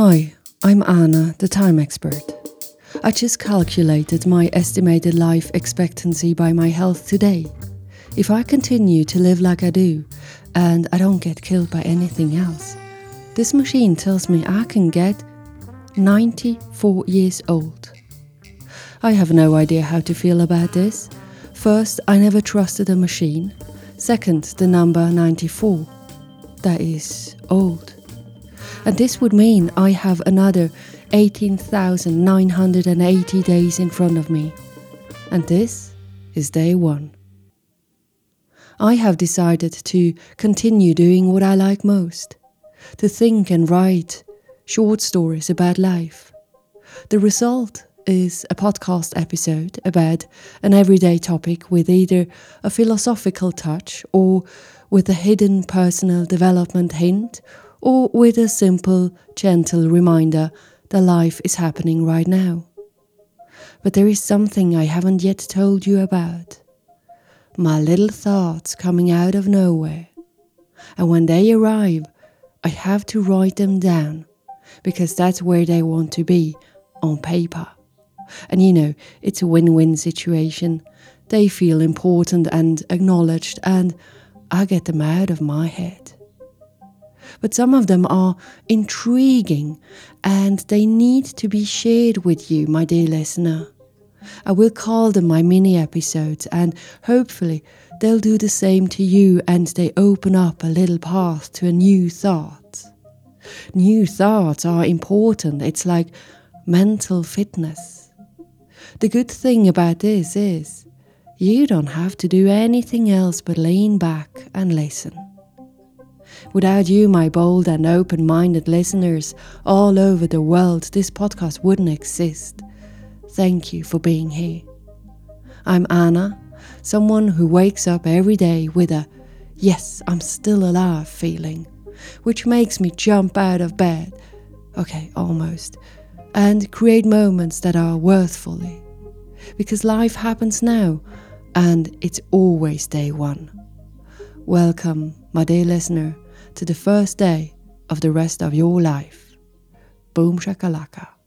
Hi, I'm Anna, the time expert. I just calculated my estimated life expectancy by my health today. If I continue to live like I do, and I don't get killed by anything else, this machine tells me I can get 94 years old. I have no idea how to feel about this. First, I never trusted a machine. Second, the number 94. That is old. And this would mean I have another 18,980 days in front of me. And this is day one. I have decided to continue doing what I like most to think and write short stories about life. The result is a podcast episode about an everyday topic with either a philosophical touch or with a hidden personal development hint or with a simple, gentle reminder that life is happening right now. But there is something I haven't yet told you about. My little thoughts coming out of nowhere. And when they arrive, I have to write them down because that's where they want to be on paper. And you know, it's a win win situation. They feel important and acknowledged, and I get them out of my head. But some of them are intriguing and they need to be shared with you, my dear listener. I will call them my mini episodes, and hopefully they'll do the same to you and they open up a little path to a new thought. New thoughts are important, it's like mental fitness. The good thing about this is you don't have to do anything else but lean back and listen. Without you, my bold and open minded listeners all over the world, this podcast wouldn't exist. Thank you for being here. I'm Anna, someone who wakes up every day with a yes, I'm still alive feeling, which makes me jump out of bed. Okay, almost. And create moments that are worthfully. Because life happens now, and it's always day one. Welcome, my dear listener, to the first day of the rest of your life. Boom shakalaka.